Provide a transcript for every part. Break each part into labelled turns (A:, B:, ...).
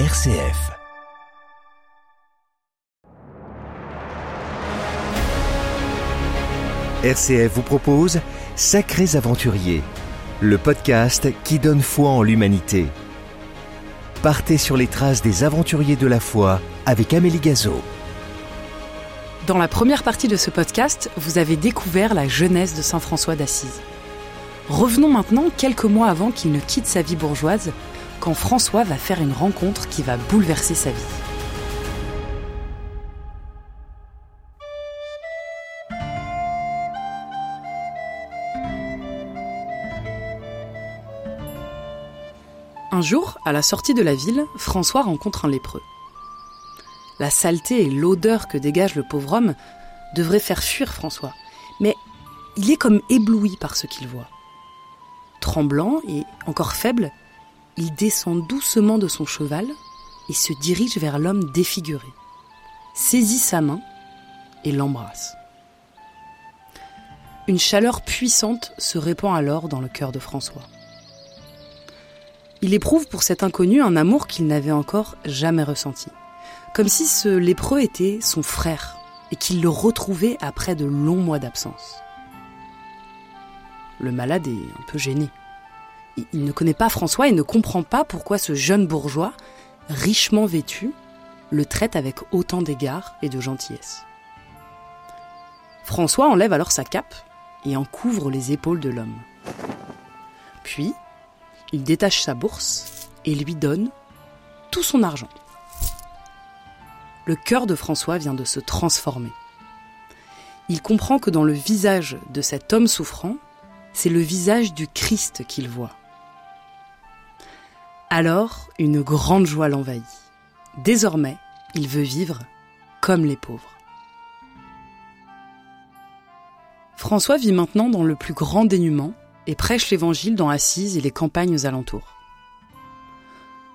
A: RCF. RCF vous propose Sacrés Aventuriers, le podcast qui donne foi en l'humanité. Partez sur les traces des aventuriers de la foi avec Amélie Gazo.
B: Dans la première partie de ce podcast, vous avez découvert la jeunesse de Saint François d'Assise. Revenons maintenant quelques mois avant qu'il ne quitte sa vie bourgeoise, quand François va faire une rencontre qui va bouleverser sa vie. Un jour, à la sortie de la ville, François rencontre un lépreux. La saleté et l'odeur que dégage le pauvre homme devraient faire fuir François, mais il est comme ébloui par ce qu'il voit. Tremblant et encore faible, il descend doucement de son cheval et se dirige vers l'homme défiguré, saisit sa main et l'embrasse. Une chaleur puissante se répand alors dans le cœur de François. Il éprouve pour cet inconnu un amour qu'il n'avait encore jamais ressenti. Comme si ce lépreux était son frère et qu'il le retrouvait après de longs mois d'absence. Le malade est un peu gêné. Il ne connaît pas François et ne comprend pas pourquoi ce jeune bourgeois, richement vêtu, le traite avec autant d'égards et de gentillesse. François enlève alors sa cape et en couvre les épaules de l'homme. Puis, il détache sa bourse et lui donne tout son argent. Le cœur de François vient de se transformer. Il comprend que dans le visage de cet homme souffrant, c'est le visage du Christ qu'il voit. Alors, une grande joie l'envahit. Désormais, il veut vivre comme les pauvres. François vit maintenant dans le plus grand dénuement et prêche l'évangile dans Assise et les campagnes aux alentours.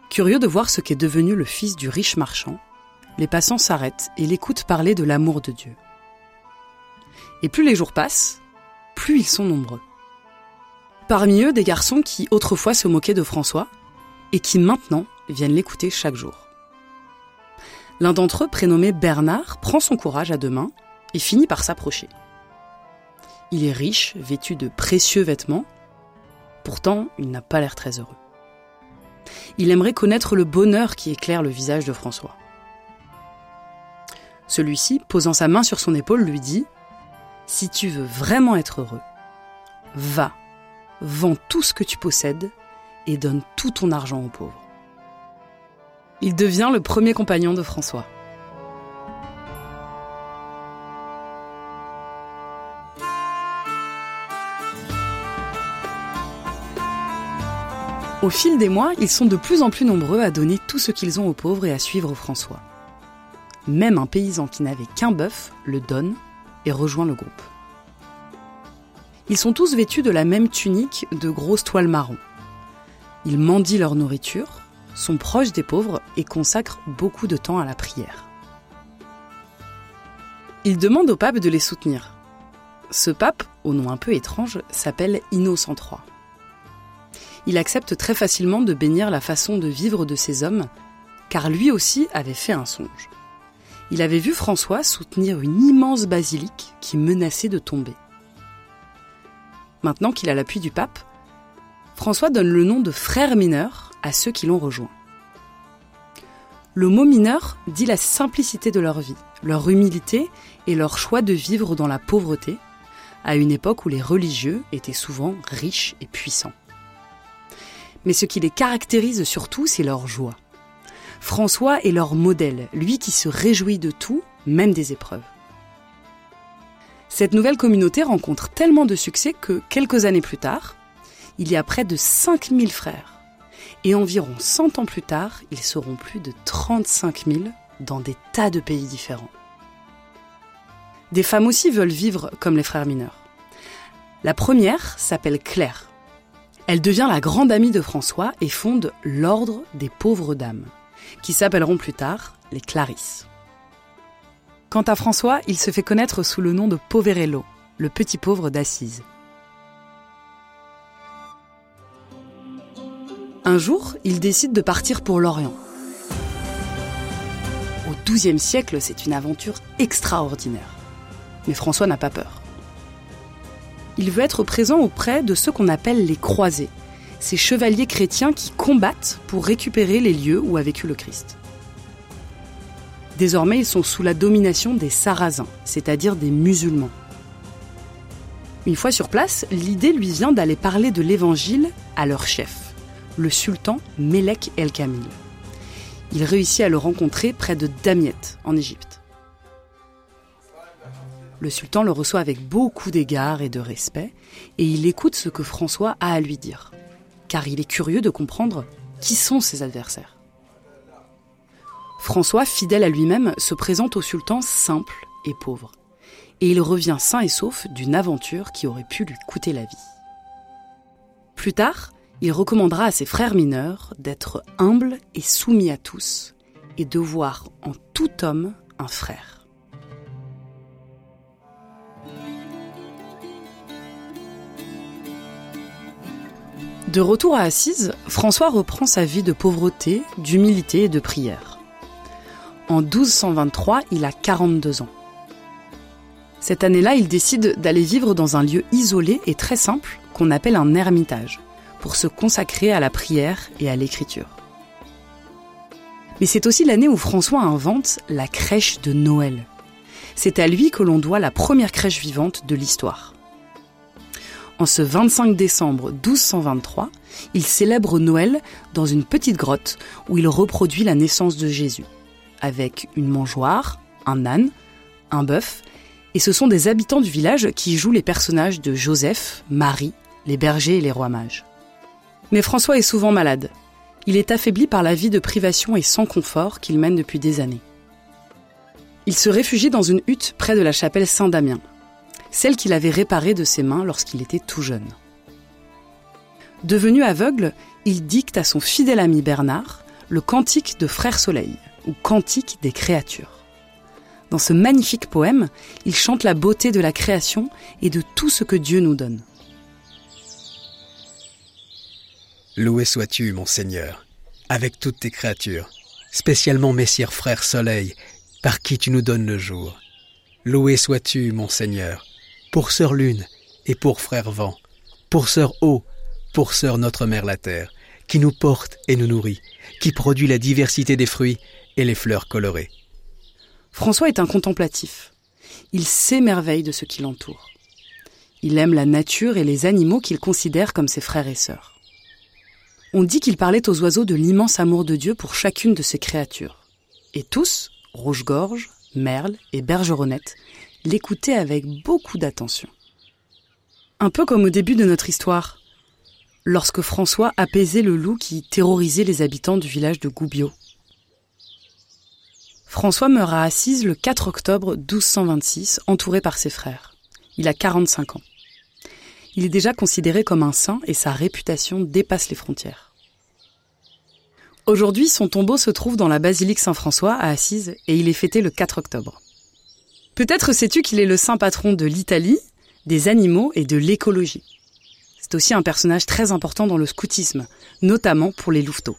B: Curieux de voir ce qu'est devenu le fils du riche marchand, les passants s'arrêtent et l'écoutent parler de l'amour de Dieu. Et plus les jours passent, plus ils sont nombreux. Parmi eux, des garçons qui autrefois se moquaient de François et qui maintenant viennent l'écouter chaque jour. L'un d'entre eux, prénommé Bernard, prend son courage à deux mains et finit par s'approcher. Il est riche, vêtu de précieux vêtements. Pourtant, il n'a pas l'air très heureux. Il aimerait connaître le bonheur qui éclaire le visage de François. Celui-ci, posant sa main sur son épaule, lui dit ⁇ Si tu veux vraiment être heureux, va, vends tout ce que tu possèdes et donne tout ton argent aux pauvres. Il devient le premier compagnon de François. Au fil des mois, ils sont de plus en plus nombreux à donner tout ce qu'ils ont aux pauvres et à suivre François. Même un paysan qui n'avait qu'un bœuf le donne et rejoint le groupe. Ils sont tous vêtus de la même tunique de grosses toiles marron. Ils mendient leur nourriture, sont proches des pauvres et consacrent beaucoup de temps à la prière. Ils demandent au pape de les soutenir. Ce pape, au nom un peu étrange, s'appelle Innocent III il accepte très facilement de bénir la façon de vivre de ces hommes, car lui aussi avait fait un songe. Il avait vu François soutenir une immense basilique qui menaçait de tomber. Maintenant qu'il a l'appui du pape, François donne le nom de frère mineur à ceux qui l'ont rejoint. Le mot mineur dit la simplicité de leur vie, leur humilité et leur choix de vivre dans la pauvreté, à une époque où les religieux étaient souvent riches et puissants mais ce qui les caractérise surtout, c'est leur joie. François est leur modèle, lui qui se réjouit de tout, même des épreuves. Cette nouvelle communauté rencontre tellement de succès que, quelques années plus tard, il y a près de 5000 frères. Et environ 100 ans plus tard, ils seront plus de 35 000 dans des tas de pays différents. Des femmes aussi veulent vivre comme les frères mineurs. La première s'appelle Claire. Elle devient la grande amie de François et fonde l'Ordre des pauvres dames, qui s'appelleront plus tard les Clarisses. Quant à François, il se fait connaître sous le nom de Poverello, le petit pauvre d'Assise. Un jour, il décide de partir pour l'Orient. XIIe siècle, c'est une aventure extraordinaire. Mais François n'a pas peur. Il veut être présent auprès de ceux qu'on appelle les croisés, ces chevaliers chrétiens qui combattent pour récupérer les lieux où a vécu le Christ. Désormais, ils sont sous la domination des Sarrasins, c'est-à-dire des musulmans. Une fois sur place, l'idée lui vient d'aller parler de l'évangile à leur chef, le sultan Melek el-Kamil. Il réussit à le rencontrer près de Damiet, en Égypte. Le sultan le reçoit avec beaucoup d'égards et de respect, et il écoute ce que François a à lui dire, car il est curieux de comprendre qui sont ses adversaires. François, fidèle à lui-même, se présente au sultan simple et pauvre et il revient sain et sauf d'une aventure qui aurait pu lui coûter la vie. Plus tard, il recommandera à ses frères mineurs d'être humbles et soumis à tous, et de voir en tout homme un frère. De retour à Assise, François reprend sa vie de pauvreté, d'humilité et de prière. En 1223, il a 42 ans. Cette année-là, il décide d'aller vivre dans un lieu isolé et très simple qu'on appelle un ermitage, pour se consacrer à la prière et à l'écriture. Mais c'est aussi l'année où François invente la crèche de Noël. C'est à lui que l'on doit la première crèche vivante de l'histoire. En ce 25 décembre 1223, il célèbre Noël dans une petite grotte où il reproduit la naissance de Jésus, avec une mangeoire, un âne, un bœuf et ce sont des habitants du village qui jouent les personnages de Joseph, Marie, les bergers et les rois mages. Mais François est souvent malade. Il est affaibli par la vie de privation et sans confort qu'il mène depuis des années. Il se réfugie dans une hutte près de la chapelle Saint-Damien, celle qu'il avait réparée de ses mains lorsqu'il était tout jeune. Devenu aveugle, il dicte à son fidèle ami Bernard le cantique de Frère Soleil, ou cantique des créatures. Dans ce magnifique poème, il chante la beauté de la création et de tout ce que Dieu nous donne.
C: Loué sois-tu, mon Seigneur, avec toutes tes créatures, spécialement Messire Frère Soleil, par qui tu nous donnes le jour. Loué sois-tu, mon Seigneur, pour Sœur Lune et pour Frère Vent, pour Sœur Eau, pour Sœur Notre Mère la Terre, qui nous porte et nous nourrit, qui produit la diversité des fruits et les fleurs colorées.
B: François est un contemplatif. Il s'émerveille de ce qui l'entoure. Il aime la nature et les animaux qu'il considère comme ses frères et sœurs. On dit qu'il parlait aux oiseaux de l'immense amour de Dieu pour chacune de ses créatures. Et tous, rouge-gorge, merle et bergeronnette, l'écoutaient avec beaucoup d'attention. Un peu comme au début de notre histoire, lorsque François apaisait le loup qui terrorisait les habitants du village de Goubio. François meurt à Assise le 4 octobre 1226, entouré par ses frères. Il a 45 ans. Il est déjà considéré comme un saint et sa réputation dépasse les frontières. Aujourd'hui, son tombeau se trouve dans la basilique Saint-François à Assise et il est fêté le 4 octobre. Peut-être sais-tu qu'il est le saint patron de l'Italie, des animaux et de l'écologie. C'est aussi un personnage très important dans le scoutisme, notamment pour les louveteaux.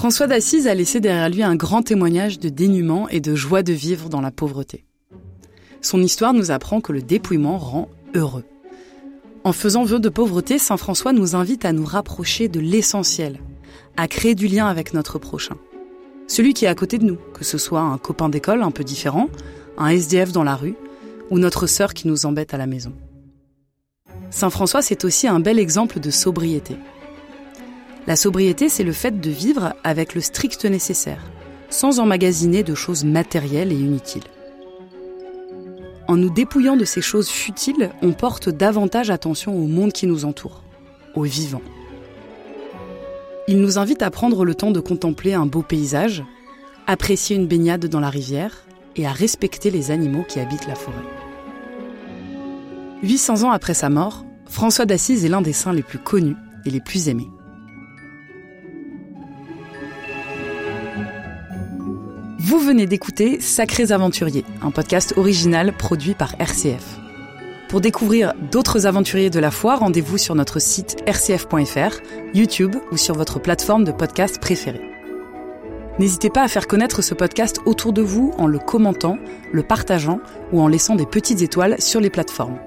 B: François d'Assise a laissé derrière lui un grand témoignage de dénuement et de joie de vivre dans la pauvreté. Son histoire nous apprend que le dépouillement rend heureux. En faisant vœu de pauvreté, Saint François nous invite à nous rapprocher de l'essentiel, à créer du lien avec notre prochain. Celui qui est à côté de nous, que ce soit un copain d'école un peu différent, un SDF dans la rue, ou notre sœur qui nous embête à la maison. Saint François, c'est aussi un bel exemple de sobriété. La sobriété, c'est le fait de vivre avec le strict nécessaire, sans emmagasiner de choses matérielles et inutiles. En nous dépouillant de ces choses futiles, on porte davantage attention au monde qui nous entoure, au vivant. Il nous invite à prendre le temps de contempler un beau paysage, apprécier une baignade dans la rivière et à respecter les animaux qui habitent la forêt. 800 ans après sa mort, François d'Assise est l'un des saints les plus connus et les plus aimés. Venez d'écouter Sacrés Aventuriers, un podcast original produit par RCF. Pour découvrir d'autres aventuriers de la foi, rendez-vous sur notre site rcf.fr, YouTube ou sur votre plateforme de podcast préférée. N'hésitez pas à faire connaître ce podcast autour de vous en le commentant, le partageant ou en laissant des petites étoiles sur les plateformes.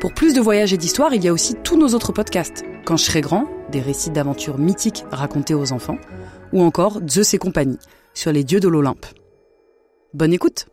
B: Pour plus de voyages et d'histoires, il y a aussi tous nos autres podcasts. Quand je serai grand, des récits d'aventures mythiques racontés aux enfants, ou encore Zeus et compagnie, sur les dieux de l'Olympe. Bonne écoute!